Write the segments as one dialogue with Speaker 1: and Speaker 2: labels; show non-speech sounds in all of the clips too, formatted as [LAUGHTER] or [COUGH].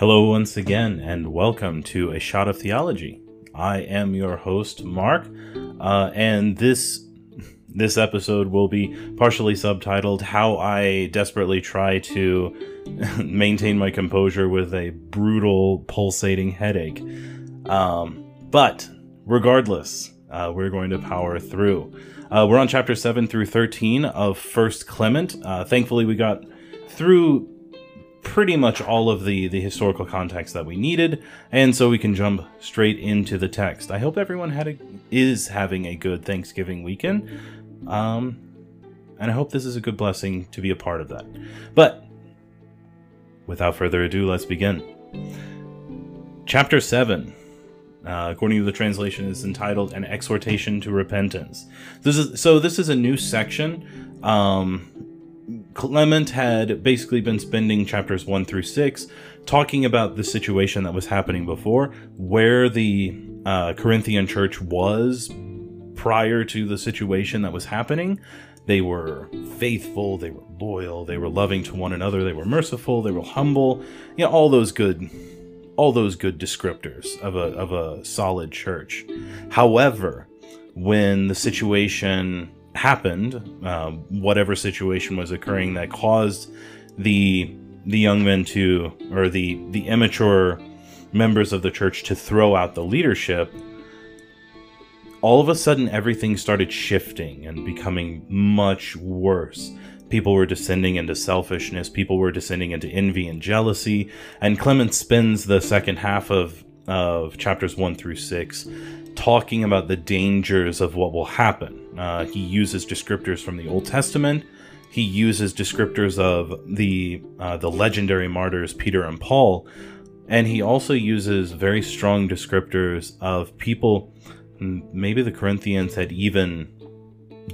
Speaker 1: Hello, once again, and welcome to A Shot of Theology. I am your host, Mark, uh, and this this episode will be partially subtitled "How I Desperately Try to [LAUGHS] Maintain My Composure with a Brutal Pulsating Headache." Um, but regardless, uh, we're going to power through. Uh, we're on chapter seven through thirteen of First Clement. Uh, thankfully, we got through pretty much all of the the historical context that we needed and so we can jump straight into the text. I hope everyone had a is having a good thanksgiving weekend um and i hope this is a good blessing to be a part of that. But without further ado let's begin. Chapter 7 uh, according to the translation is entitled an exhortation to repentance. This is so this is a new section um Clement had basically been spending chapters 1 through 6 talking about the situation that was happening before, where the uh, Corinthian church was prior to the situation that was happening. They were faithful, they were loyal, they were loving to one another, they were merciful, they were humble, you know, all those good all those good descriptors of a of a solid church. However, when the situation happened, uh, whatever situation was occurring that caused the the young men to or the the immature members of the church to throw out the leadership all of a sudden everything started shifting and becoming much worse. People were descending into selfishness people were descending into envy and jealousy and clement spends the second half of of chapters 1 through 6 talking about the dangers of what will happen uh, he uses descriptors from the Old Testament. He uses descriptors of the uh, the legendary martyrs Peter and Paul, and he also uses very strong descriptors of people. Maybe the Corinthians had even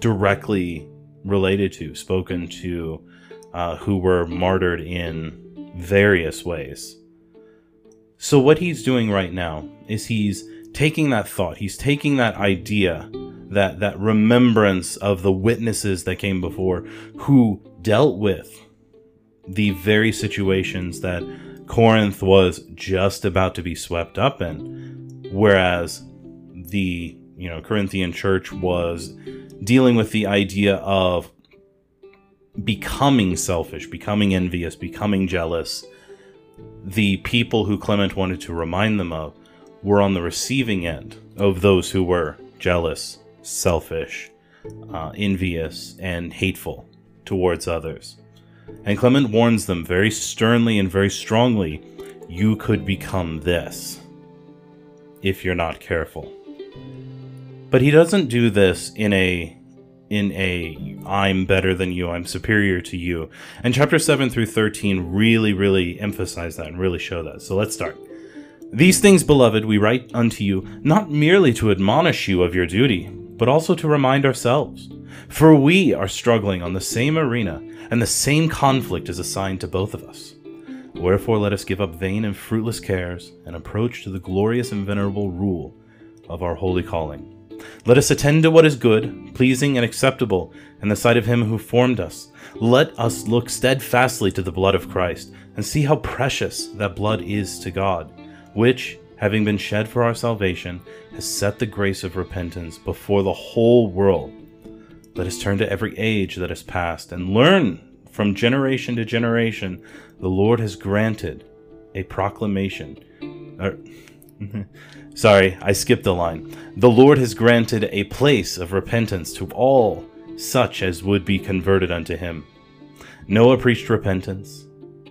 Speaker 1: directly related to, spoken to, uh, who were martyred in various ways. So, what he's doing right now is he's taking that thought, he's taking that idea that that remembrance of the witnesses that came before who dealt with the very situations that Corinth was just about to be swept up in whereas the you know Corinthian church was dealing with the idea of becoming selfish, becoming envious, becoming jealous. The people who Clement wanted to remind them of were on the receiving end of those who were jealous, selfish, uh, envious, and hateful towards others. And Clement warns them very sternly and very strongly you could become this if you're not careful. But he doesn't do this in a in a I'm better than you, I'm superior to you. And chapter 7 through 13 really really emphasize that and really show that. So let's start. These things, beloved, we write unto you, not merely to admonish you of your duty, but also to remind ourselves. For we are struggling on the same arena, and the same conflict is assigned to both of us. Wherefore let us give up vain and fruitless cares, and approach to the glorious and venerable rule of our holy calling. Let us attend to what is good, pleasing, and acceptable in the sight of him who formed us. Let us look steadfastly to the blood of Christ, and see how precious that blood is to God, which, having been shed for our salvation, has set the grace of repentance before the whole world. Let us turn to every age that has passed and learn from generation to generation the Lord has granted a proclamation. Er, [LAUGHS] sorry, I skipped the line. The Lord has granted a place of repentance to all such as would be converted unto him. Noah preached repentance,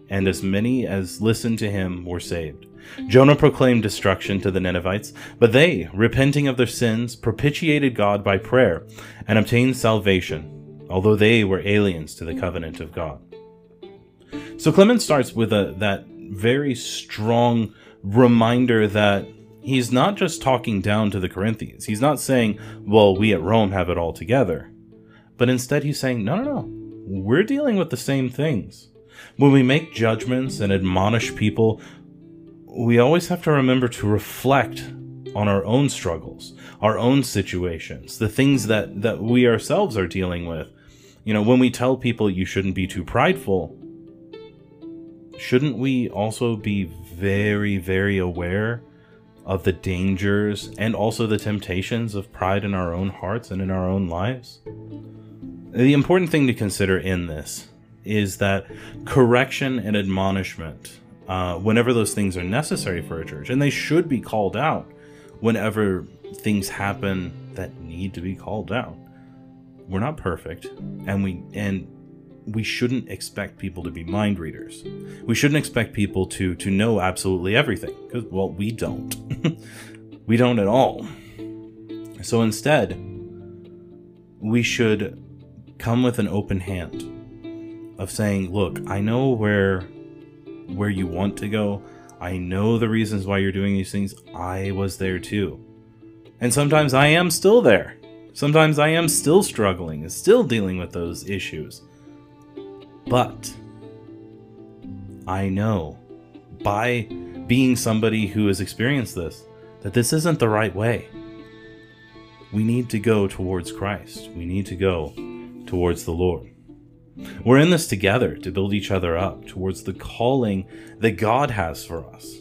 Speaker 1: and as many as listened to him were saved. Jonah proclaimed destruction to the Ninevites, but they, repenting of their sins, propitiated God by prayer and obtained salvation, although they were aliens to the covenant of God. So Clement starts with a, that very strong reminder that he's not just talking down to the Corinthians. He's not saying, well, we at Rome have it all together. But instead, he's saying, no, no, no. We're dealing with the same things. When we make judgments and admonish people, we always have to remember to reflect on our own struggles, our own situations, the things that, that we ourselves are dealing with. You know, when we tell people you shouldn't be too prideful, shouldn't we also be very, very aware of the dangers and also the temptations of pride in our own hearts and in our own lives. The important thing to consider in this is that correction and admonishment, uh, whenever those things are necessary for a church, and they should be called out whenever things happen that need to be called out. We're not perfect, and we and we shouldn't expect people to be mind readers. We shouldn't expect people to to know absolutely everything because well, we don't. [LAUGHS] we don't at all. So instead, we should come with an open hand of saying, "Look, I know where where you want to go. I know the reasons why you're doing these things. I was there too. And sometimes I am still there. Sometimes I am still struggling and still dealing with those issues. But I know by being somebody who has experienced this that this isn't the right way. We need to go towards Christ. We need to go towards the Lord. We're in this together to build each other up towards the calling that God has for us,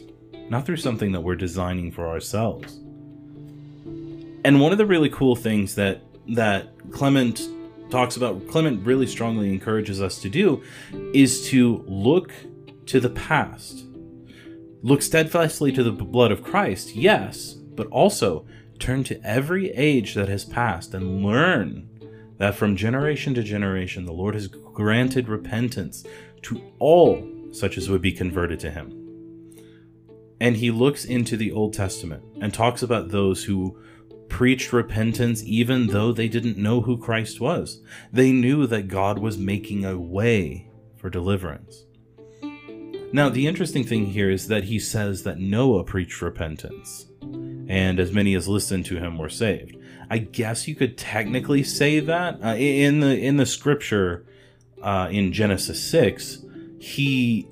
Speaker 1: not through something that we're designing for ourselves. And one of the really cool things that that Clement talks about, Clement really strongly encourages us to do, is to look to the past. Look steadfastly to the blood of Christ, yes, but also turn to every age that has passed and learn that from generation to generation the Lord has granted repentance to all such as would be converted to him. And he looks into the Old Testament and talks about those who preached repentance even though they didn't know who Christ was. They knew that God was making a way for deliverance. Now, the interesting thing here is that he says that Noah preached repentance, and as many as listened to him were saved. I guess you could technically say that uh, in the in the scripture uh, in Genesis six, he,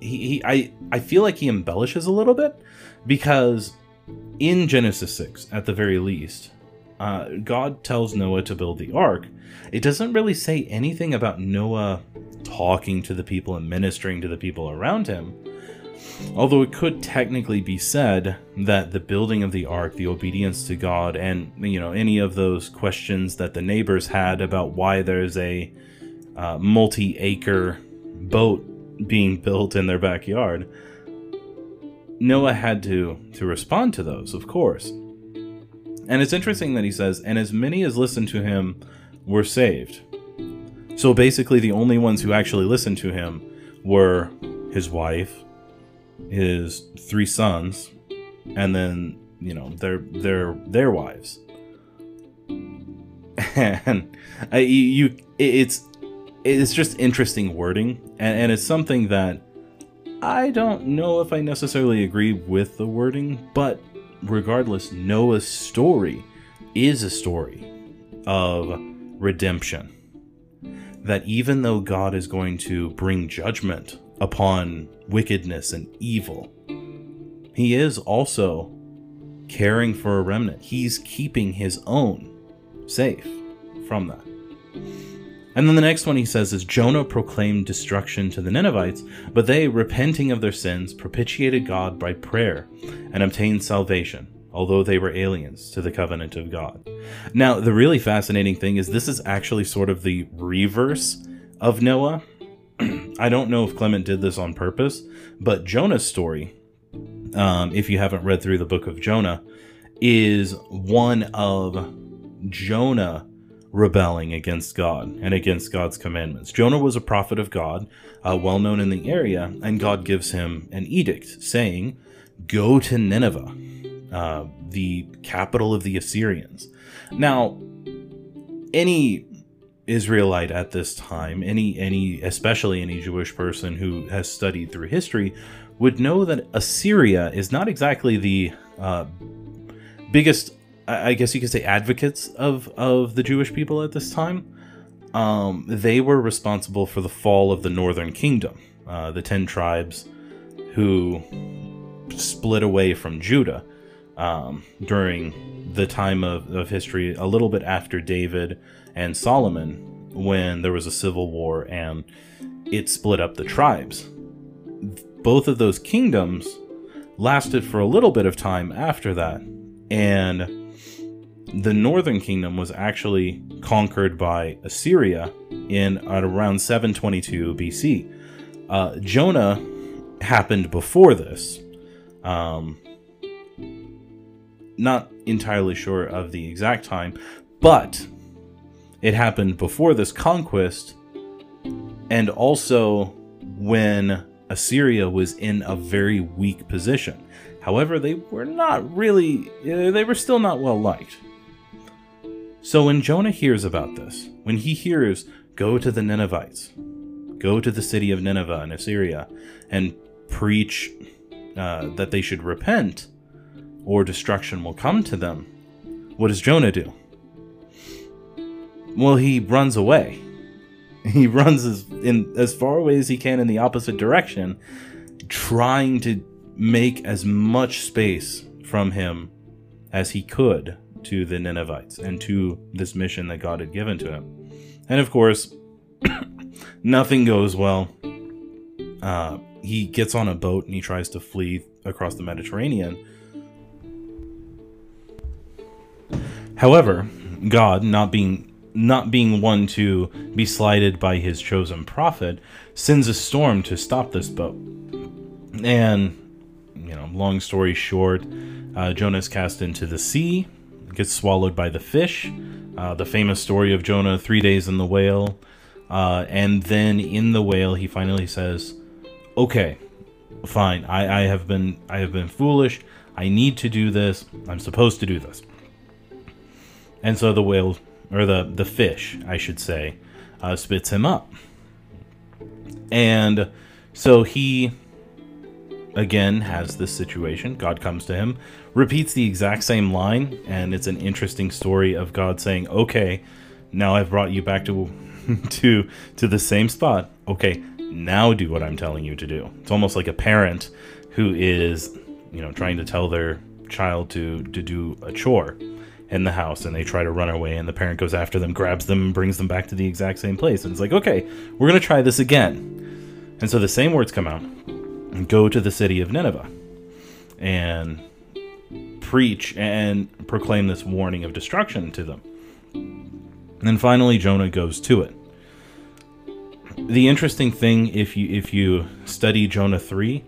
Speaker 1: he he I I feel like he embellishes a little bit because in Genesis six, at the very least, uh, God tells Noah to build the ark. It doesn't really say anything about Noah talking to the people and ministering to the people around him. Although it could technically be said that the building of the ark, the obedience to God, and you know any of those questions that the neighbors had about why there's a uh, multi-acre boat being built in their backyard, Noah had to to respond to those, of course. And it's interesting that he says, "And as many as listened to him were saved." So basically, the only ones who actually listened to him were his wife, his three sons, and then you know their their their wives. [LAUGHS] And I, you, it's it's just interesting wording, and, and it's something that I don't know if I necessarily agree with the wording, but regardless, Noah's story is a story of redemption. That even though God is going to bring judgment upon wickedness and evil. He is also caring for a remnant. He's keeping his own safe from that. And then the next one he says is Jonah proclaimed destruction to the Ninevites, but they, repenting of their sins, propitiated God by prayer and obtained salvation, although they were aliens to the covenant of God. Now, the really fascinating thing is this is actually sort of the reverse of Noah. I don't know if Clement did this on purpose, but Jonah's story, um, if you haven't read through the book of Jonah, is one of Jonah rebelling against God and against God's commandments. Jonah was a prophet of God, uh, well known in the area, and God gives him an edict saying, Go to Nineveh, uh, the capital of the Assyrians. Now, any Israelite at this time, any any especially any Jewish person who has studied through history, would know that Assyria is not exactly the uh, biggest, I guess you could say, advocates of of the Jewish people at this time. Um, they were responsible for the fall of the Northern Kingdom, uh, the ten tribes who split away from Judah um, during the time of, of history, a little bit after David and Solomon when there was a civil war and it split up the tribes. both of those kingdoms lasted for a little bit of time after that. And the northern kingdom was actually conquered by Assyria in around 722 BC. Uh, Jonah happened before this. Um, not entirely sure of the exact time, but it happened before this conquest and also when Assyria was in a very weak position. However, they were not really, they were still not well liked. So when Jonah hears about this, when he hears, go to the Ninevites, go to the city of Nineveh in Assyria, and preach uh, that they should repent, or destruction will come to them, what does Jonah do? Well, he runs away. [LAUGHS] He runs as in as far away as he can in the opposite direction, trying to make as much space from him as he could to the Ninevites and to this mission that God had given to him. And of course, [COUGHS] nothing goes well. Uh, he gets on a boat and he tries to flee across the Mediterranean. However, God, not being not being one to be slighted by his chosen prophet, sends a storm to stop this boat. And, you know, long story short, uh, Jonah is cast into the sea, gets swallowed by the fish. Uh, the famous story of Jonah, three days in the whale. Uh, and then in the whale, he finally says, "Okay, fine. I, I have been I have been foolish. I need to do this. I'm supposed to do this." And so the whale, or the the fish, I should say, uh, spits him up. And so he again has this situation. God comes to him, repeats the exact same line, and it's an interesting story of God saying, "Okay, now I've brought you back to [LAUGHS] to to the same spot. Okay, now do what I'm telling you to do." It's almost like a parent who is, you know, trying to tell their child to to do a chore in the house and they try to run away and the parent goes after them grabs them and brings them back to the exact same place and it's like okay we're going to try this again and so the same words come out go to the city of Nineveh and preach and proclaim this warning of destruction to them. And then finally Jonah goes to it. The interesting thing if you if you study Jonah 3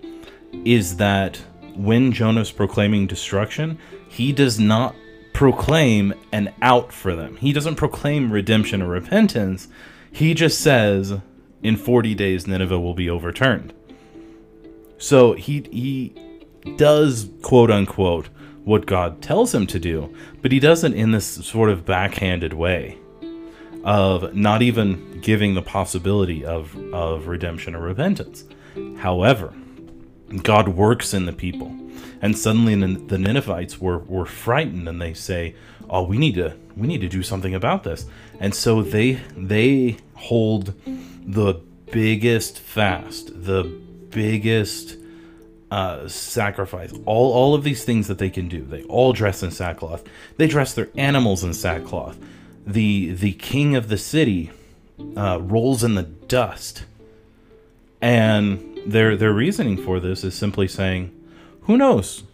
Speaker 1: is that when Jonah's proclaiming destruction, he does not proclaim an out for them. He doesn't proclaim redemption or repentance. He just says in 40 days Nineveh will be overturned. So he he does quote unquote what God tells him to do, but he does it in this sort of backhanded way of not even giving the possibility of of redemption or repentance. However, God works in the people, and suddenly the Ninevites were were frightened, and they say, "Oh, we need to we need to do something about this." And so they they hold the biggest fast, the biggest uh, sacrifice. All all of these things that they can do. They all dress in sackcloth. They dress their animals in sackcloth. The the king of the city uh, rolls in the dust, and their their reasoning for this is simply saying, "Who knows?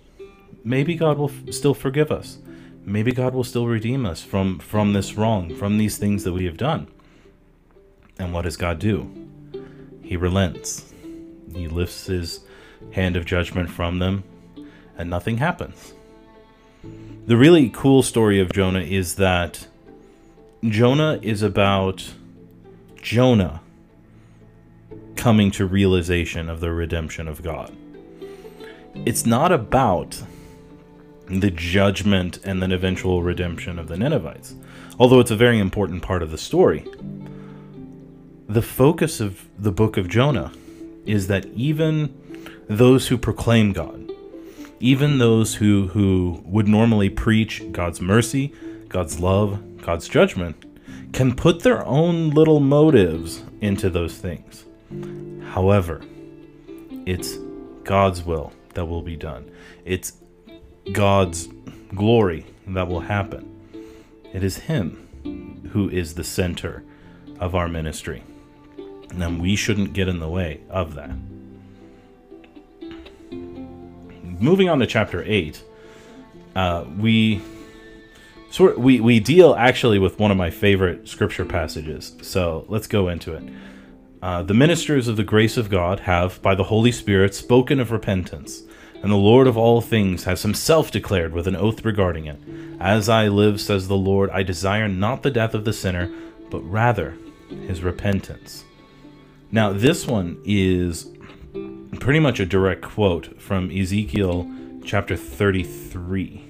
Speaker 1: Maybe God will f- still forgive us. Maybe God will still redeem us from from this wrong, from these things that we have done." And what does God do? He relents he lifts his hand of judgment from them, and nothing happens. The really cool story of Jonah is that Jonah is about Jonah coming to realization of the redemption of God. It's not about the judgment and then eventual redemption of the Ninevites, although it's a very important part of the story. The focus of the book of Jonah is that even those who proclaim God, even those who, who would normally preach God's mercy, God's love, God's judgment, can put their own little motives into those things. However, it's God's will that will be done. It's God's glory that will happen. It is Him who is the center of our ministry. And we shouldn't get in the way of that. moving on to chapter 8, uh, we sort we, we deal actually with one of my favorite scripture passages. So let's go into it. Uh, the ministers of the grace of God have, by the Holy Spirit, spoken of repentance, and the Lord of all things has himself declared with an oath regarding it As I live, says the Lord, I desire not the death of the sinner, but rather his repentance. Now, this one is pretty much a direct quote from Ezekiel chapter 33.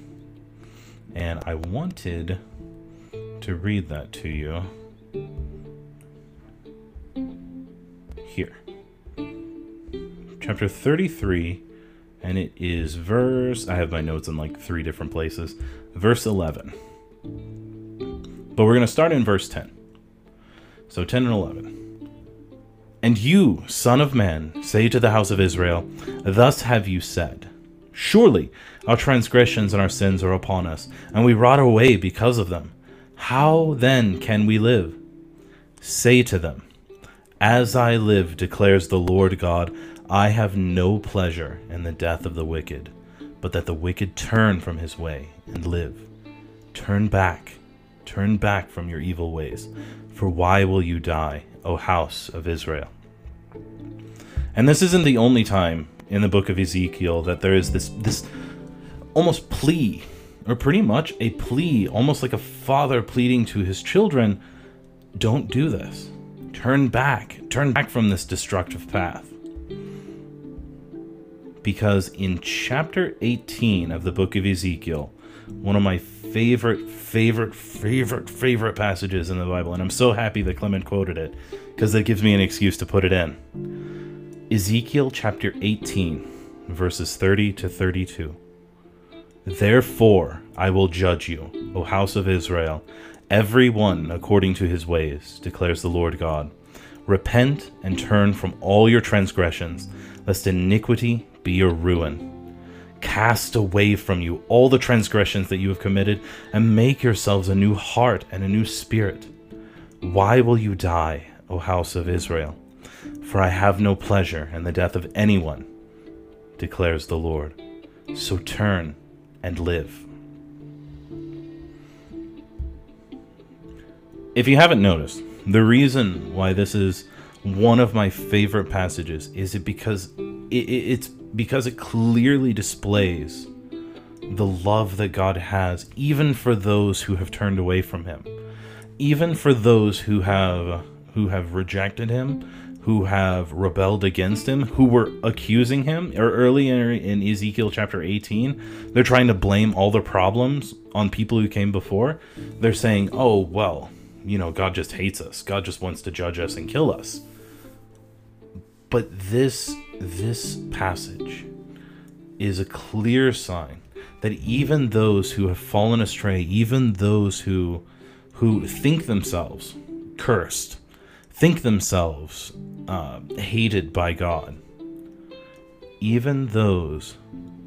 Speaker 1: And I wanted to read that to you here. Chapter 33, and it is verse. I have my notes in like three different places. Verse 11. But we're going to start in verse 10. So 10 and 11. And you, Son of Man, say to the house of Israel, Thus have you said Surely our transgressions and our sins are upon us, and we rot away because of them. How then can we live? Say to them, As I live, declares the Lord God, I have no pleasure in the death of the wicked, but that the wicked turn from his way and live. Turn back, turn back from your evil ways, for why will you die, O house of Israel? And this isn't the only time in the book of Ezekiel that there is this this almost plea, or pretty much a plea, almost like a father pleading to his children, don't do this. Turn back. Turn back from this destructive path. Because in chapter 18 of the book of Ezekiel, one of my favorite, favorite, favorite, favorite passages in the Bible, and I'm so happy that Clement quoted it because that gives me an excuse to put it in. Ezekiel chapter 18, verses 30 to 32. Therefore I will judge you, O house of Israel, every one according to his ways, declares the Lord God. Repent and turn from all your transgressions, lest iniquity be your ruin Cast away from you all the transgressions that you have committed, and make yourselves a new heart and a new spirit. Why will you die, O house of Israel? For I have no pleasure in the death of anyone, declares the Lord. So turn and live. If you haven't noticed, the reason why this is one of my favorite passages is it because it, it's because it clearly displays the love that God has, even for those who have turned away from Him, even for those who have who have rejected Him, who have rebelled against Him, who were accusing Him. Or earlier in Ezekiel chapter 18, they're trying to blame all the problems on people who came before. They're saying, "Oh well, you know, God just hates us. God just wants to judge us and kill us." But this this passage is a clear sign that even those who have fallen astray, even those who who think themselves cursed, think themselves uh, hated by God, even those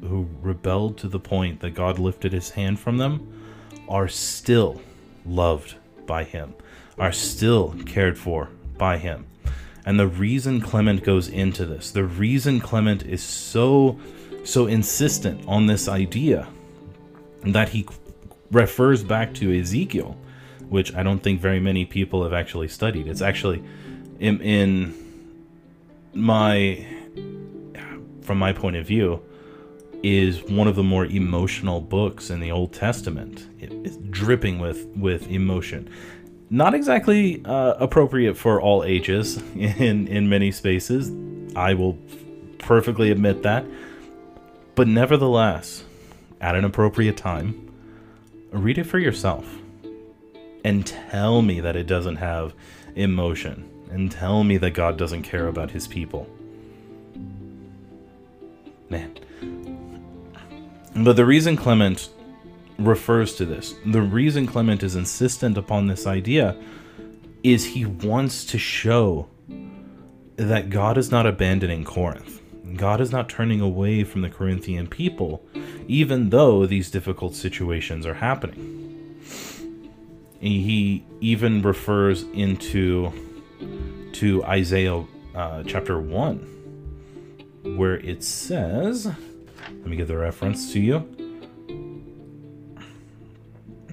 Speaker 1: who rebelled to the point that God lifted his hand from them are still loved by him, are still cared for by him. And the reason Clement goes into this, the reason Clement is so so insistent on this idea that he refers back to Ezekiel, which I don't think very many people have actually studied. It's actually in, in my from my point of view is one of the more emotional books in the Old Testament. It is dripping with with emotion not exactly uh, appropriate for all ages [LAUGHS] in in many spaces. I will perfectly admit that, but nevertheless, at an appropriate time, read it for yourself and tell me that it doesn't have emotion and tell me that God doesn't care about his people. Man. But the reason Clement refers to this. The reason Clement is insistent upon this idea is he wants to show that God is not abandoning Corinth. God is not turning away from the Corinthian people, even though these difficult situations are happening. He even refers into to Isaiah uh, chapter 1, where it says, Let me give the reference to you.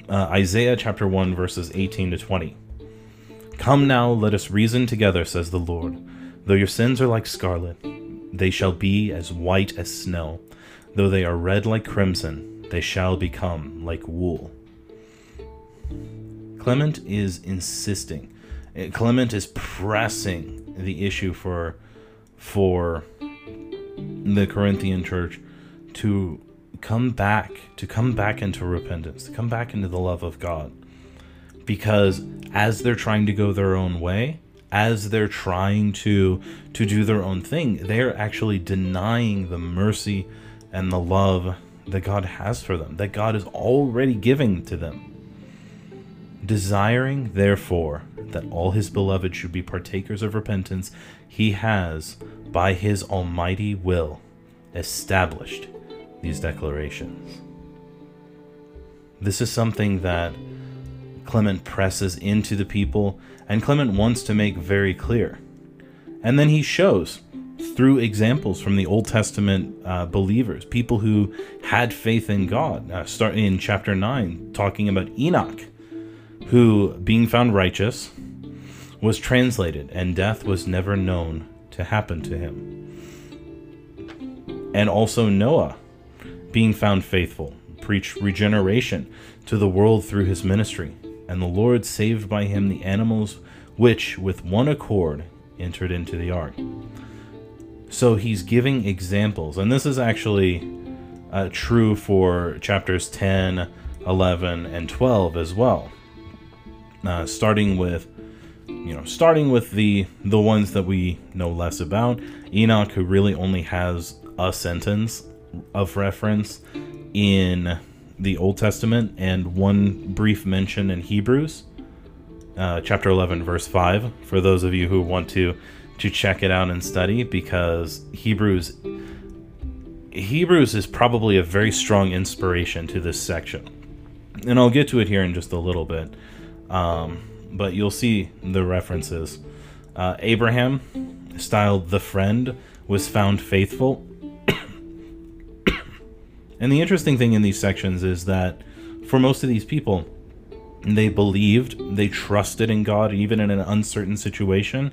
Speaker 1: Uh, Isaiah chapter 1, verses 18 to 20. Come now, let us reason together, says the Lord. Though your sins are like scarlet, they shall be as white as snow. Though they are red like crimson, they shall become like wool. Clement is insisting. Eh, Clement is pressing the issue for for the Corinthian church to come back, to come back into repentance, to come back into the love of God. Because as they're trying to go their own way, as they're trying to to do their own thing, they're actually denying the mercy and the love that God has for them, that God is already giving to them. Desiring, therefore, that all his beloved should be partakers of repentance, he has, by his almighty will, established these declarations. This is something that Clement presses into the people, and Clement wants to make very clear. And then he shows through examples from the Old Testament uh, believers, people who had faith in God. Uh, start in chapter 9, talking about Enoch, who, being found righteous, was translated, and death was never known to happen to him. And also Noah, being found faithful, preached regeneration to the world through his ministry and the Lord saved by him the animals which with one accord entered into the ark. So he's giving examples, and this is actually uh, true for chapters 10, 11, and 12 as well. Uh, starting with, you know, starting with the the ones that we know less about. Enoch, who really only has a sentence of reference in the Old Testament and one brief mention in Hebrews, uh, chapter 11, verse 5, for those of you who want to to check it out and study, because Hebrews Hebrews is probably a very strong inspiration to this section, and I'll get to it here in just a little bit. Um, but you'll see the references. Uh, Abraham, styled the friend, was found faithful and the interesting thing in these sections is that for most of these people, they believed, they trusted in God even in an uncertain situation,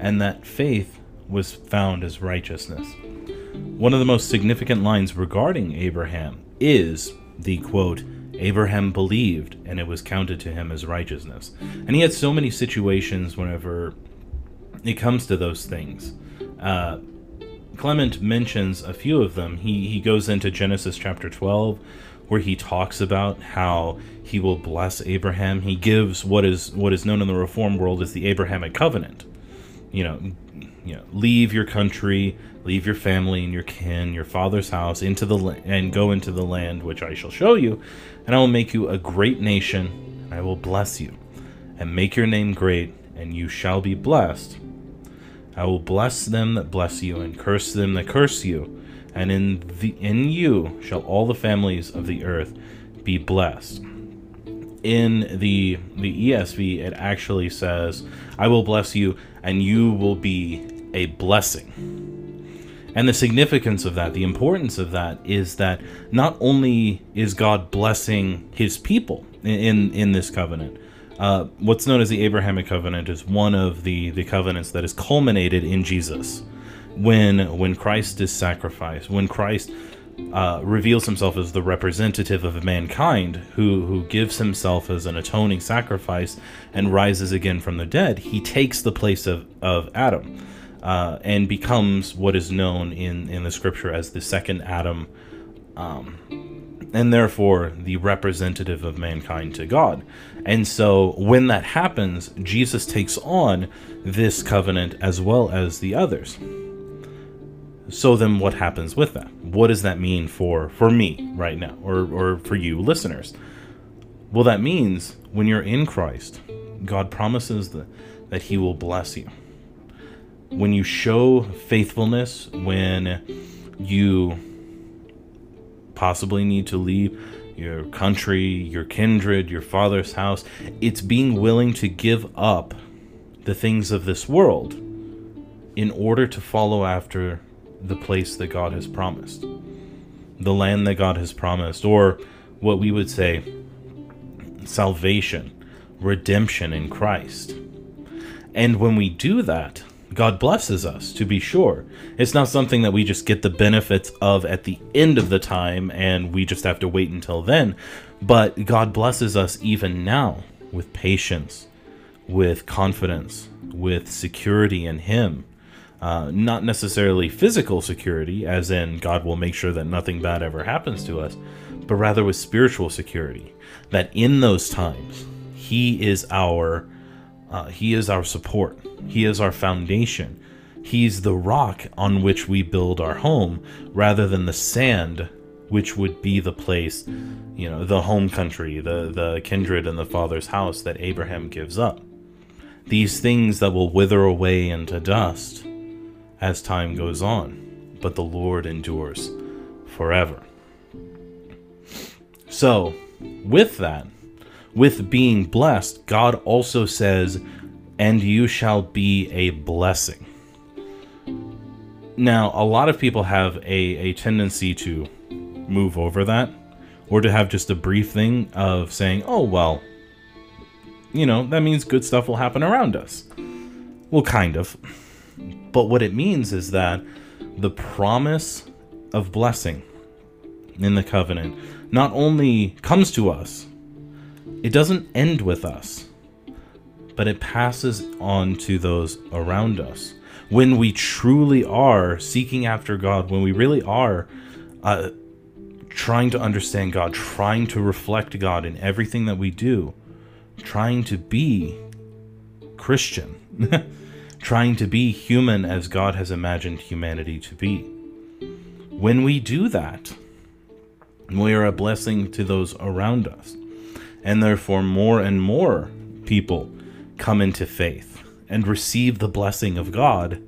Speaker 1: and that faith was found as righteousness. One of the most significant lines regarding Abraham is the quote, Abraham believed, and it was counted to him as righteousness. And he had so many situations whenever it comes to those things. Uh, Clement mentions a few of them. He he goes into Genesis chapter 12 where he talks about how he will bless Abraham. He gives what is what is known in the reform world as the Abrahamic covenant. You know, you know, leave your country, leave your family and your kin, your father's house into the and go into the land which I shall show you, and I will make you a great nation, and I will bless you and make your name great, and you shall be blessed I will bless them that bless you, and curse them that curse you. And in the in you shall all the families of the earth be blessed. In the the ESV, it actually says, "I will bless you, and you will be a blessing." And the significance of that, the importance of that, is that not only is God blessing His people in in this covenant, uh, what's known as the Abrahamic covenant is one of the, the covenants that is culminated in Jesus. When when Christ is sacrificed, when Christ uh, reveals himself as the representative of mankind, who who gives himself as an atoning sacrifice and rises again from the dead, he takes the place of of Adam, uh, and becomes what is known in in the scripture as the second Adam. Um, and therefore the representative of mankind to God. And so when that happens, Jesus takes on this covenant as well as the others. So then what happens with that? What does that mean for for me right now or or for you listeners? Well, that means when you're in Christ, God promises that, that he will bless you. When you show faithfulness, when you possibly need to leave your country, your kindred, your father's house. It's being willing to give up the things of this world in order to follow after the place that God has promised. the land that God has promised, or what we would say salvation, redemption in Christ. And when we do that, God blesses us, to be sure. It's not something that we just get the benefits of at the end of the time and we just have to wait until then. But God blesses us even now with patience, with confidence, with security in Him. Uh, not necessarily physical security, as in God will make sure that nothing bad ever happens to us, but rather with spiritual security. That in those times, He is our uh, He is our support. He is our foundation. He's the rock on which we build our home, rather than the sand, which would be the place, you know, the home country, the the kindred and the father's house that Abraham gives up. These things that will wither away into dust as time goes on, but the Lord endures forever. So, with that, with being blessed, God also says, and you shall be a blessing. Now, a lot of people have a, a tendency to move over that, or to have just a brief thing of saying, oh, well, you know, that means good stuff will happen around us. Well, kind of. But what it means is that the promise of blessing in the covenant not only comes to us, it doesn't end with us, but it passes on to those around us. When we truly are seeking after God, when we really are uh, trying to understand God, trying to reflect God in everything that we do, trying to be Christian, [LAUGHS] trying to be human as God has imagined humanity to be. When we do that, we are a blessing to those around us. And therefore, more and more people come into faith and receive the blessing of God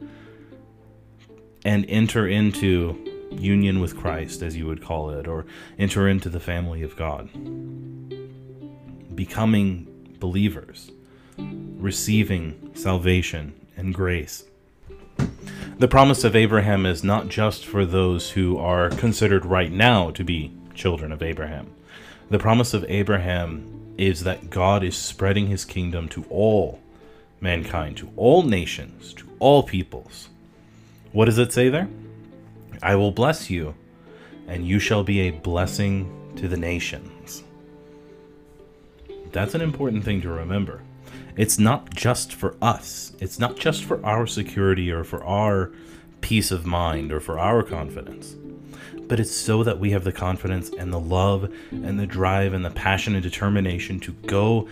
Speaker 1: and enter into union with Christ, as you would call it, or enter into the family of God. Becoming believers, receiving salvation and grace. The promise of Abraham is not just for those who are considered right now to be children of Abraham. The promise of Abraham is that God is spreading his kingdom to all mankind, to all nations, to all peoples. What does it say there? I will bless you, and you shall be a blessing to the nations. That's an important thing to remember. It's not just for us, it's not just for our security or for our peace of mind or for our confidence but it's so that we have the confidence and the love and the drive and the passion and determination to go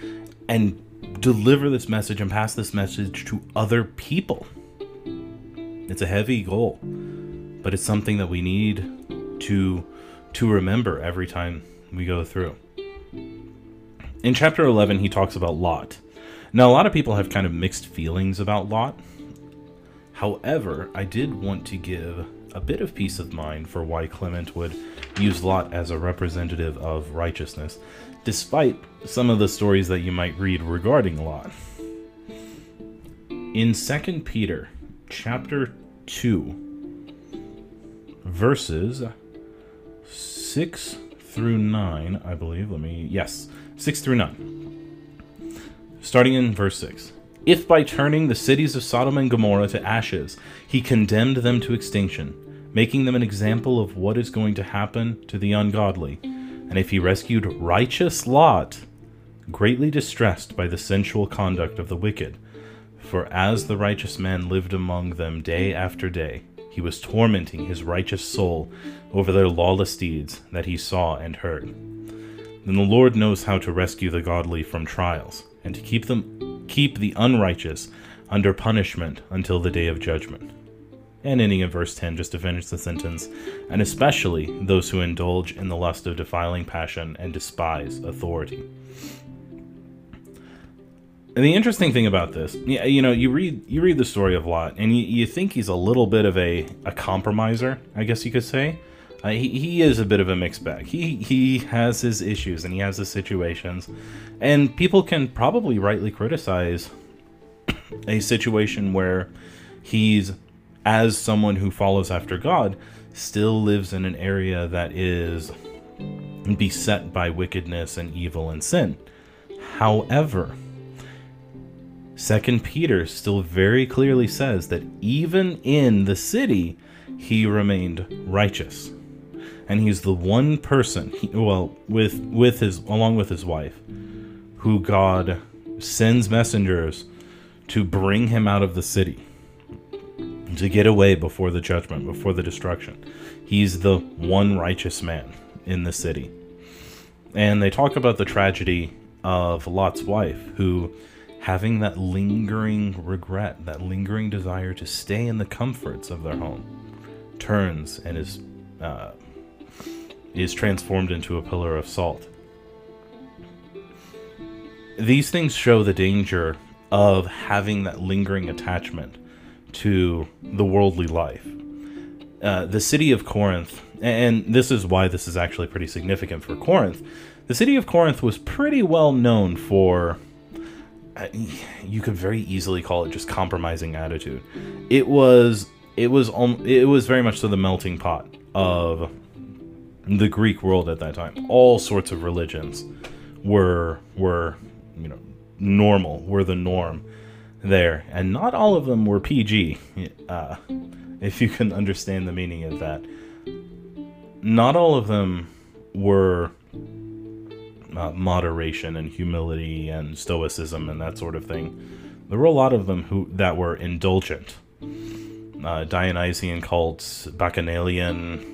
Speaker 1: and deliver this message and pass this message to other people. It's a heavy goal, but it's something that we need to to remember every time we go through. In chapter 11 he talks about Lot. Now a lot of people have kind of mixed feelings about Lot. However, I did want to give a bit of peace of mind for why Clement would use Lot as a representative of righteousness, despite some of the stories that you might read regarding Lot. In 2 Peter chapter 2, verses 6 through 9, I believe, let me, yes, 6 through 9. Starting in verse 6. If by turning the cities of Sodom and Gomorrah to ashes, he condemned them to extinction, making them an example of what is going to happen to the ungodly, and if he rescued righteous Lot, greatly distressed by the sensual conduct of the wicked, for as the righteous man lived among them day after day, he was tormenting his righteous soul over their lawless deeds that he saw and heard. Then the Lord knows how to rescue the godly from trials, and to keep them keep the unrighteous under punishment until the day of judgment. And ending in verse 10 just to finish the sentence, and especially those who indulge in the lust of defiling passion and despise authority. And the interesting thing about this, you know, you read you read the story of Lot, and you, you think he's a little bit of a, a compromiser, I guess you could say. Uh, he, he is a bit of a mixed bag. He he has his issues and he has his situations, and people can probably rightly criticize a situation where he's as someone who follows after God still lives in an area that is beset by wickedness and evil and sin. However, Second Peter still very clearly says that even in the city, he remained righteous, and he's the one person, he, well, with with his along with his wife, who God sends messengers to bring him out of the city to get away before the judgment, before the destruction. He's the one righteous man in the city. And they talk about the tragedy of Lot's wife, who, having that lingering regret, that lingering desire to stay in the comforts of their home, turns and is uh, is transformed into a pillar of salt. These things show the danger of having that lingering attachment to the worldly life. Uh, the city of Corinth, and this is why this is actually pretty significant for Corinth. The city of Corinth was pretty well known for, uh, you could very easily call it just compromising attitude. It was, it was, it was very much so the melting pot of the Greek world at that time. All sorts of religions were were you know normal, were the norm there, and not all of them were PG. Uh, if you can understand the meaning of that, not all of them were uh, moderation and humility and stoicism and that sort of thing. There were a lot of them who that were indulgent. Uh, Dionysian cults, Bacchanalian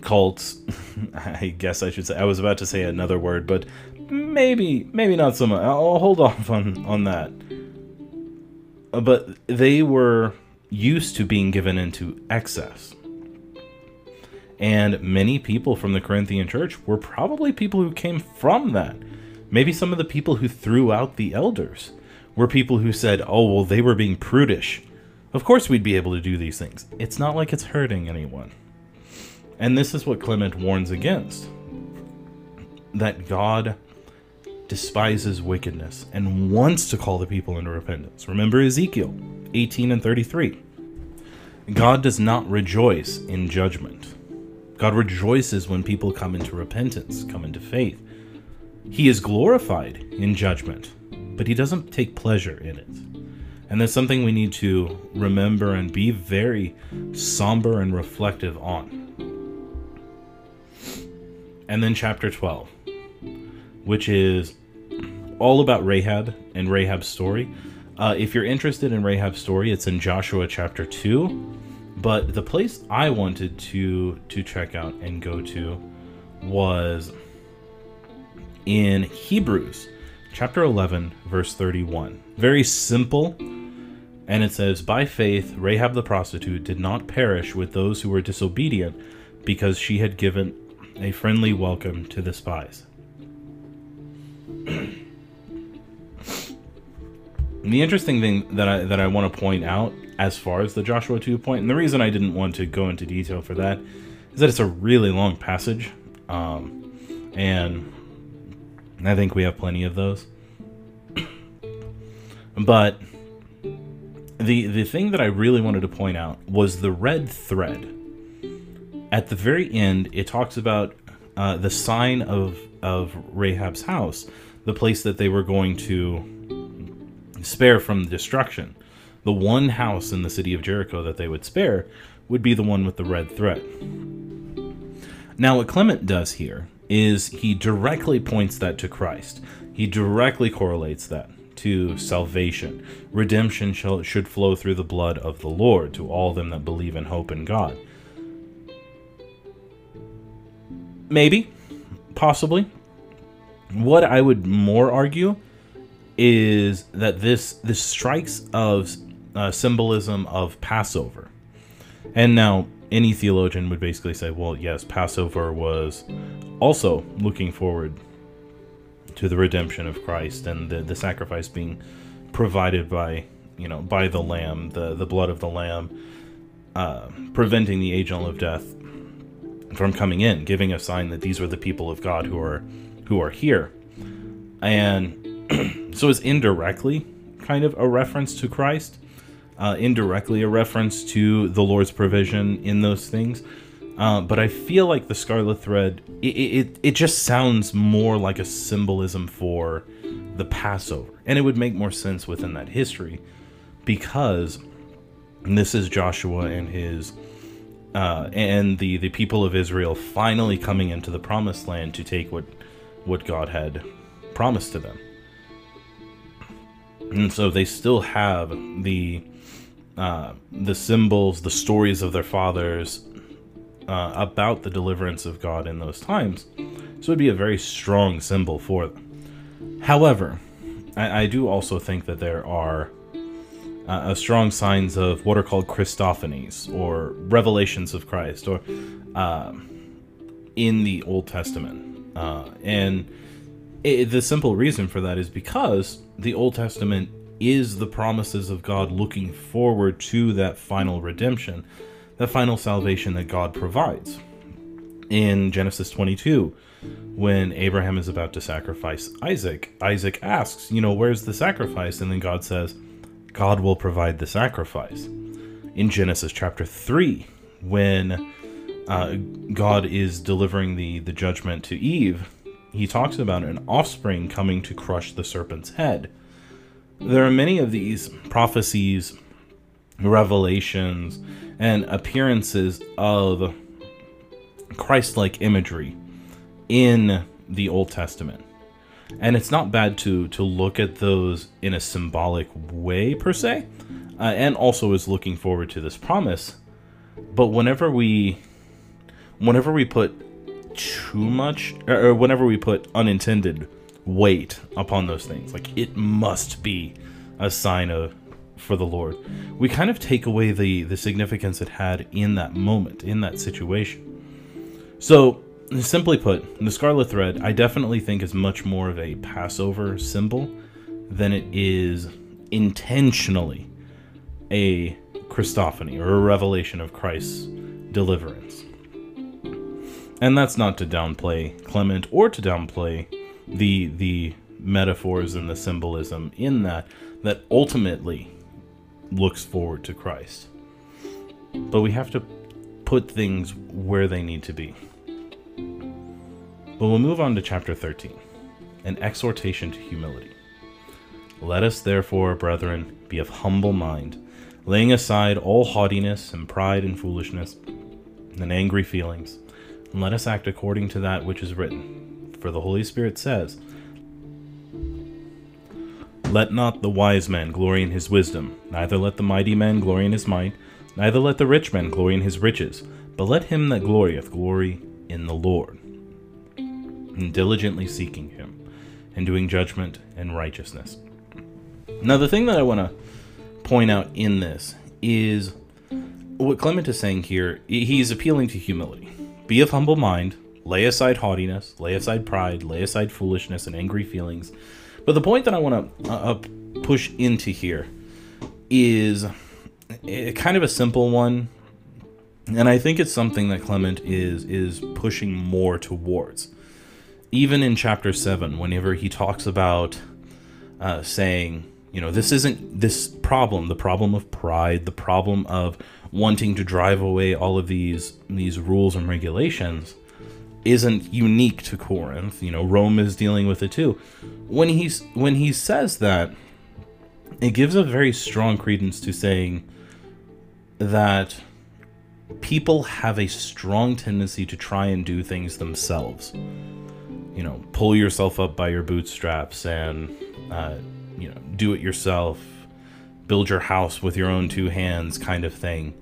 Speaker 1: cults. [LAUGHS] I guess I should say. I was about to say another word, but maybe maybe not so much. I'll hold off on on that. Uh, but they were used to being given into excess. And many people from the Corinthian church were probably people who came from that. Maybe some of the people who threw out the elders were people who said, oh, well, they were being prudish. Of course, we'd be able to do these things. It's not like it's hurting anyone. And this is what Clement warns against that God despises wickedness and wants to call the people into repentance. Remember Ezekiel 18 and 33. God does not rejoice in judgment. God rejoices when people come into repentance, come into faith. He is glorified in judgment, but he doesn't take pleasure in it. And that's something we need to remember and be very somber and reflective on. And then chapter 12 which is all about Rahab and Rahab's story. Uh, if you're interested in Rahab's story, it's in Joshua chapter 2. But the place I wanted to to check out and go to was in Hebrews chapter 11 verse 31. Very simple and it says by faith Rahab the prostitute did not perish with those who were disobedient because she had given a friendly welcome to the spies. The interesting thing that I that I want to point out as far as the Joshua 2 point, and the reason I didn't want to go into detail for that is that it's a really long passage. Um, and I think we have plenty of those. [CLEARS THROAT] but the the thing that I really wanted to point out was the red thread. At the very end, it talks about uh, the sign of of Rahab's house, the place that they were going to spare from destruction. The one house in the city of Jericho that they would spare would be the one with the red thread. Now, what Clement does here is he directly points that to Christ. He directly correlates that to salvation. Redemption shall, should flow through the blood of the Lord to all them that believe and hope in God. Maybe, possibly, what I would more argue is that this this strikes of uh, symbolism of Passover, and now any theologian would basically say, well, yes, Passover was also looking forward to the redemption of Christ and the, the sacrifice being provided by you know by the Lamb, the the blood of the Lamb, uh, preventing the angel of death from coming in, giving a sign that these were the people of God who are who are here. And [CLEARS THROAT] so it's indirectly kind of a reference to Christ. uh, indirectly a reference to the Lord's provision in those things. Uh, but I feel like the Scarlet Thread, it, it, it just sounds more like a symbolism for the Passover. And it would make more sense within that history because this is Joshua and his uh, and the, the people of Israel finally coming into the promised land to take what what God had promised to them. And so they still have the uh, the symbols, the stories of their fathers uh, about the deliverance of God in those times. So it would be a very strong symbol for them. However, I, I do also think that there are uh, strong signs of what are called Christophanies or revelations of Christ, or uh, in the Old Testament, uh, and it, the simple reason for that is because the Old Testament is the promises of God looking forward to that final redemption, that final salvation that God provides. In Genesis 22, when Abraham is about to sacrifice Isaac, Isaac asks, you know, where's the sacrifice? And then God says, God will provide the sacrifice. In Genesis chapter 3, when uh, God is delivering the, the judgment to Eve, he talks about an offspring coming to crush the serpent's head. There are many of these prophecies, revelations, and appearances of Christ like imagery in the Old Testament and it's not bad to to look at those in a symbolic way per se uh, and also is looking forward to this promise but whenever we whenever we put too much or whenever we put unintended weight upon those things like it must be a sign of for the lord we kind of take away the the significance it had in that moment in that situation so simply put, the Scarlet Thread, I definitely think is much more of a Passover symbol than it is intentionally a Christophany or a revelation of Christ's deliverance. And that's not to downplay Clement or to downplay the the metaphors and the symbolism in that that ultimately looks forward to Christ. But we have to put things where they need to be. But we'll move on to chapter 13 an exhortation to humility. Let us therefore, brethren, be of humble mind, laying aside all haughtiness and pride and foolishness and angry feelings, and let us act according to that which is written. For the Holy Spirit says, Let not the wise man glory in his wisdom, neither let the mighty man glory in his might, neither let the rich man glory in his riches, but let him that glorieth glory in the Lord and diligently seeking Him, and doing judgment and righteousness. Now, the thing that I want to point out in this is what Clement is saying here. He's appealing to humility. Be of humble mind, lay aside haughtiness, lay aside pride, lay aside foolishness and angry feelings. But the point that I want to uh, push into here is a, kind of a simple one, and I think it's something that Clement is is pushing more towards even in chapter 7 whenever he talks about uh, saying you know this isn't this problem the problem of pride the problem of wanting to drive away all of these these rules and regulations isn't unique to corinth. You know rome is dealing with it too. When he's when he says that it gives a very strong credence to saying that people have a strong tendency to try and do things themselves. You know, pull yourself up by your bootstraps and, uh, you know, do it yourself, build your house with your own two hands kind of thing.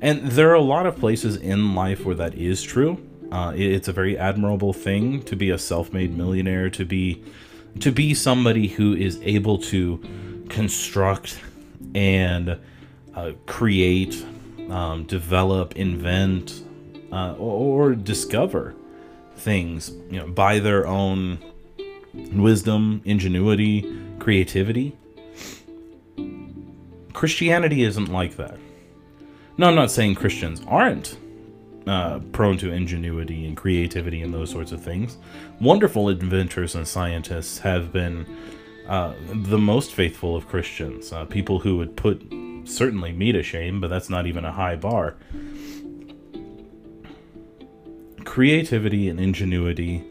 Speaker 1: And there are a lot of places in life where that is true. Uh, it's a very admirable thing to be a self-made millionaire, to be to be somebody who is able to construct and uh, create, um, develop, invent, uh, or, or discover things, you know, by their own wisdom, ingenuity, creativity. Christianity isn't like that. No, I'm not saying Christians aren't uh, prone to ingenuity and creativity and those sorts of things. Wonderful inventors and scientists have been uh, the most faithful of Christians. Uh, people who would put certainly me to shame, but that's not even a high bar. Creativity and ingenuity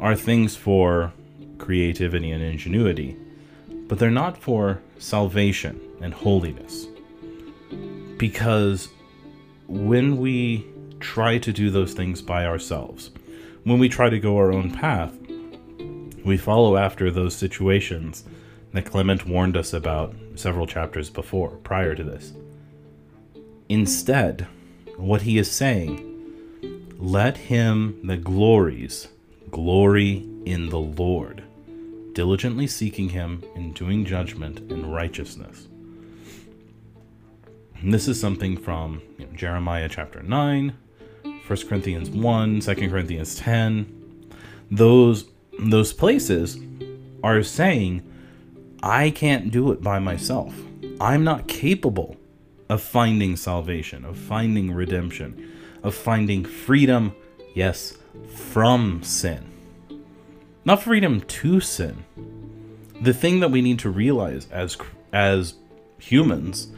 Speaker 1: are things for creativity and ingenuity, but they're not for salvation and holiness. Because when we try to do those things by ourselves, when we try to go our own path, we follow after those situations that Clement warned us about several chapters before, prior to this. Instead, what he is saying, let him that glories glory in the Lord, diligently seeking him in doing judgment and righteousness. And this is something from you know, Jeremiah chapter 9, 1 Corinthians 1, 2 Corinthians 10. Those those places are saying I can't do it by myself. I'm not capable of finding salvation, of finding redemption, of finding freedom, yes, from sin. Not freedom to sin. The thing that we need to realize as as humans,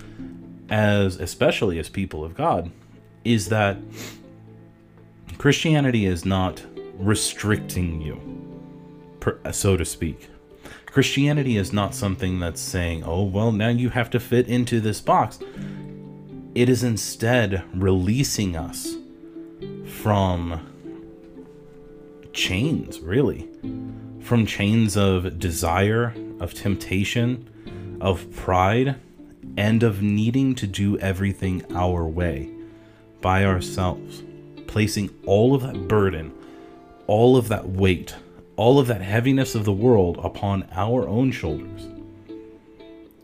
Speaker 1: as especially as people of God, is that Christianity is not restricting you, so to speak. Christianity is not something that's saying, oh, well, now you have to fit into this box. It is instead releasing us from chains, really. From chains of desire, of temptation, of pride, and of needing to do everything our way, by ourselves. Placing all of that burden, all of that weight all of that heaviness of the world upon our own shoulders.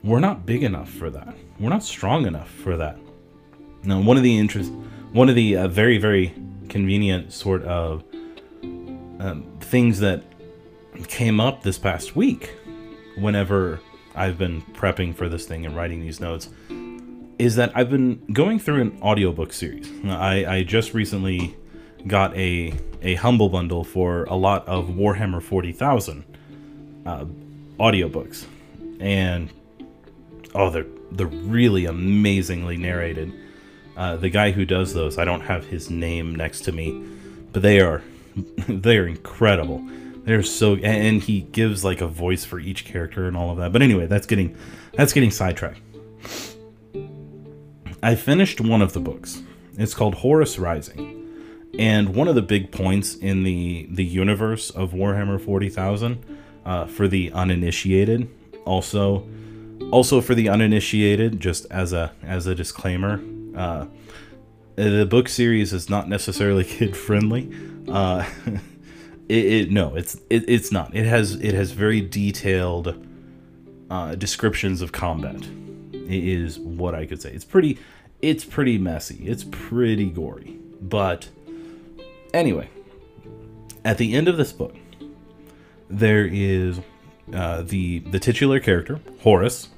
Speaker 1: We're not big enough for that. We're not strong enough for that. Now, one of the interest, one of the uh, very very convenient sort of um, things that came up this past week, whenever I've been prepping for this thing and writing these notes, is that I've been going through an audiobook series. I, I just recently got a a humble bundle for a lot of Warhammer 40,000 uh, audiobooks, and oh, they're they're really amazingly narrated. Uh, the guy who does those, I don't have his name next to me, but they are [LAUGHS] they are incredible. They're so, and he gives like a voice for each character and all of that. But anyway, that's getting that's getting sidetracked. I finished one of the books. It's called Horus Rising and one of the big points in the the universe of Warhammer 40,000 uh, for the uninitiated, also also for the uninitiated, just as a as a disclaimer, uh, the book series is not necessarily [LAUGHS] kid friendly. Uh, [LAUGHS] it, it, no, it's it, it's not. It has it has very detailed uh, descriptions of combat. It is what I could say. It's pretty it's pretty messy. It's pretty gory, but Anyway, at the end of this book, there is uh, the the titular character Horus,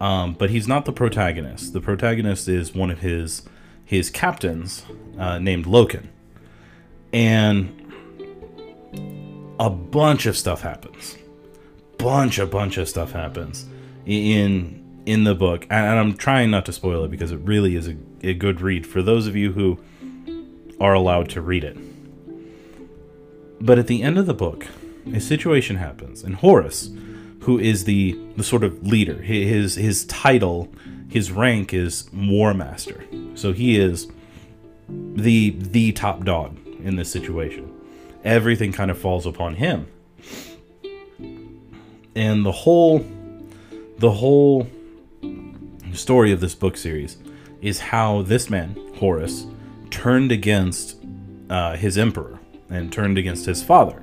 Speaker 1: um, but he's not the protagonist. The protagonist is one of his his captains uh, named Loken, and a bunch of stuff happens. Bunch a bunch of stuff happens in in the book, and I'm trying not to spoil it because it really is a, a good read for those of you who are allowed to read it. But at the end of the book, a situation happens, and Horus, who is the the sort of leader, his his title, his rank is War Master. So he is the the top dog in this situation. Everything kind of falls upon him. And the whole the whole story of this book series is how this man, Horus, turned against uh, his emperor and turned against his father,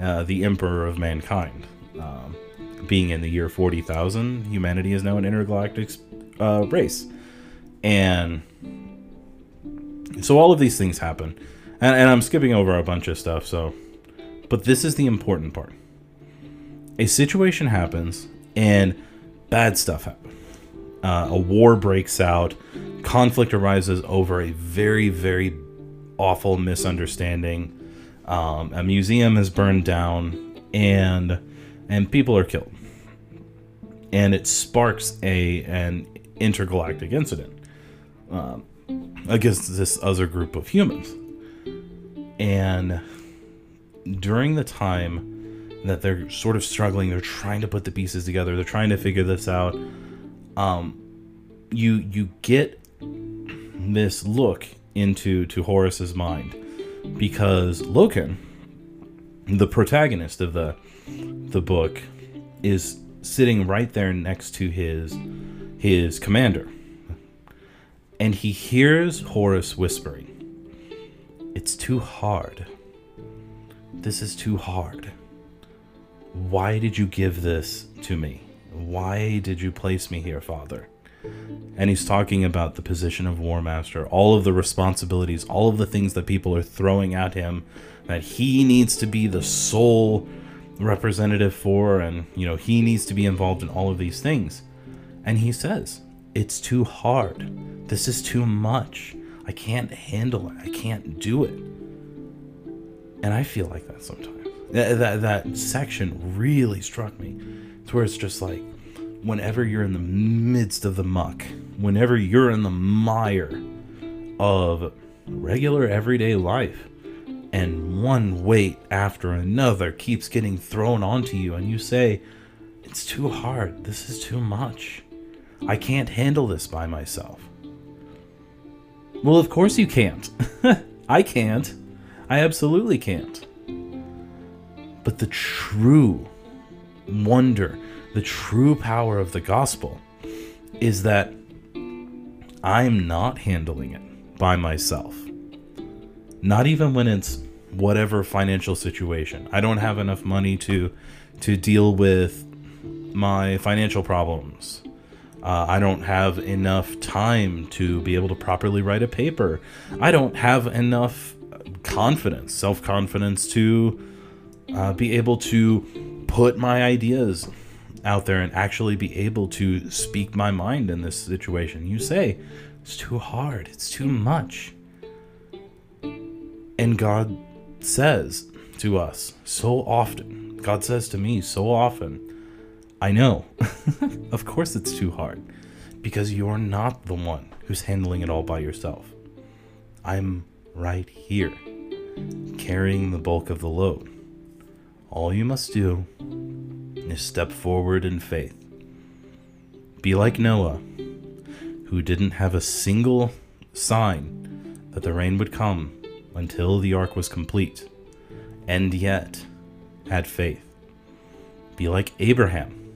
Speaker 1: uh, the emperor of mankind. Um, being in the year 40,000, humanity is now an intergalactic uh, race. And so all of these things happen. And, and I'm skipping over a bunch of stuff, so. But this is the important part. A situation happens, and bad stuff happens. Uh, a war breaks out conflict arises over a very, very awful misunderstanding. Um, a museum is burned down, and and people are killed, and it sparks a an intergalactic incident um, against this other group of humans. And during the time that they're sort of struggling, they're trying to put the pieces together, they're trying to figure this out. Um, you you get this look into to Horus's mind because Loken, the protagonist of the the book, is sitting right there next to his his commander. And he hears Horus whispering, It's too hard. This is too hard. Why did you give this to me? Why did you place me here, Father? And he's talking about the position of War Master, all of the responsibilities, all of the things that people are throwing at him that he needs to be the sole representative for, and, you know, he needs to be involved in all of these things. And he says, It's too hard. This is too much. I can't handle it. I can't do it. And I feel like that sometimes. That, that, that section really struck me. It's where it's just like, whenever you're in the midst of the muck, whenever you're in the mire of regular everyday life, and one weight after another keeps getting thrown onto you, and you say, It's too hard. This is too much. I can't handle this by myself. Well, of course you can't. [LAUGHS] I can't. I absolutely can't. But the true wonder, the true power of the gospel is that I'm not handling it by myself. Not even when it's whatever financial situation. I don't have enough money to to deal with my financial problems. Uh, I don't have enough time to be able to properly write a paper. I don't have enough confidence, self confidence to uh, be able to put my ideas out there and actually be able to speak my mind in this situation. You say, it's too hard, it's too much. And God says to us so often, God says to me so often, I know, [LAUGHS] of course it's too hard, because you're not the one who's handling it all by yourself. I'm right here, carrying the bulk of the load. All you must do is step forward in faith. Be like Noah, who didn't have a single sign that the rain would come until the ark was complete, and yet had faith. Be like Abraham,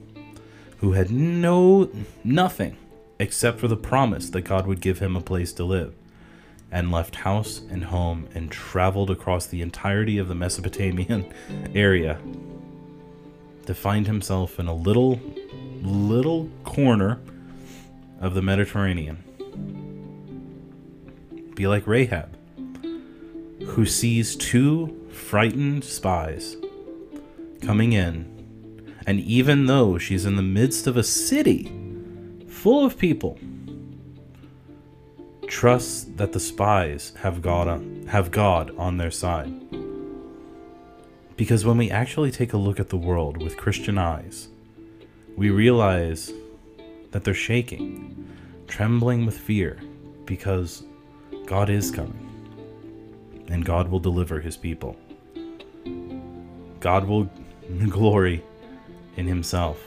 Speaker 1: who had no nothing except for the promise that God would give him a place to live, and left house and home and traveled across the entirety of the Mesopotamian [LAUGHS] area to find himself in a little little corner of the Mediterranean. Be like Rahab, who sees two frightened spies coming in, and even though she's in the midst of a city full of people, trusts that the spies have God on, have God on their side. Because when we actually take a look at the world with Christian eyes, we realize that they're shaking, trembling with fear, because God is coming and God will deliver his people. God will [LAUGHS] glory in himself,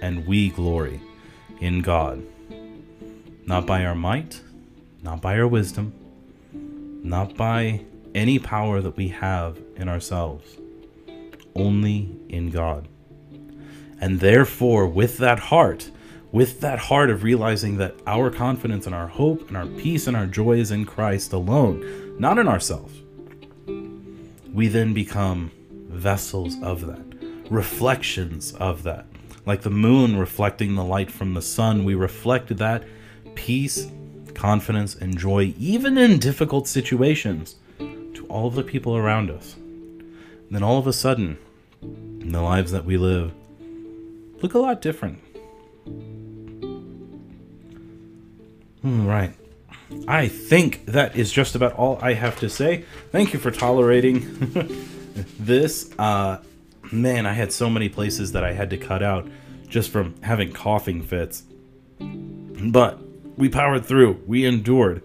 Speaker 1: and we glory in God. Not by our might, not by our wisdom, not by any power that we have in ourselves, only in God. And therefore, with that heart, with that heart of realizing that our confidence and our hope and our peace and our joy is in Christ alone, not in ourselves, we then become vessels of that, reflections of that. Like the moon reflecting the light from the sun, we reflect that peace, confidence, and joy, even in difficult situations, to all of the people around us. And then all of a sudden, the lives that we live look a lot different. Hmm, right. I think that is just about all I have to say. Thank you for tolerating [LAUGHS] this. Uh, man, I had so many places that I had to cut out just from having coughing fits. But we powered through. We endured.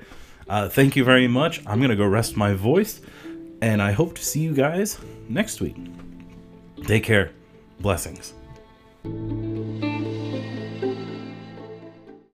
Speaker 1: Uh, thank you very much. I'm gonna go rest my voice, and I hope to see you guys next week. Take care. Blessings.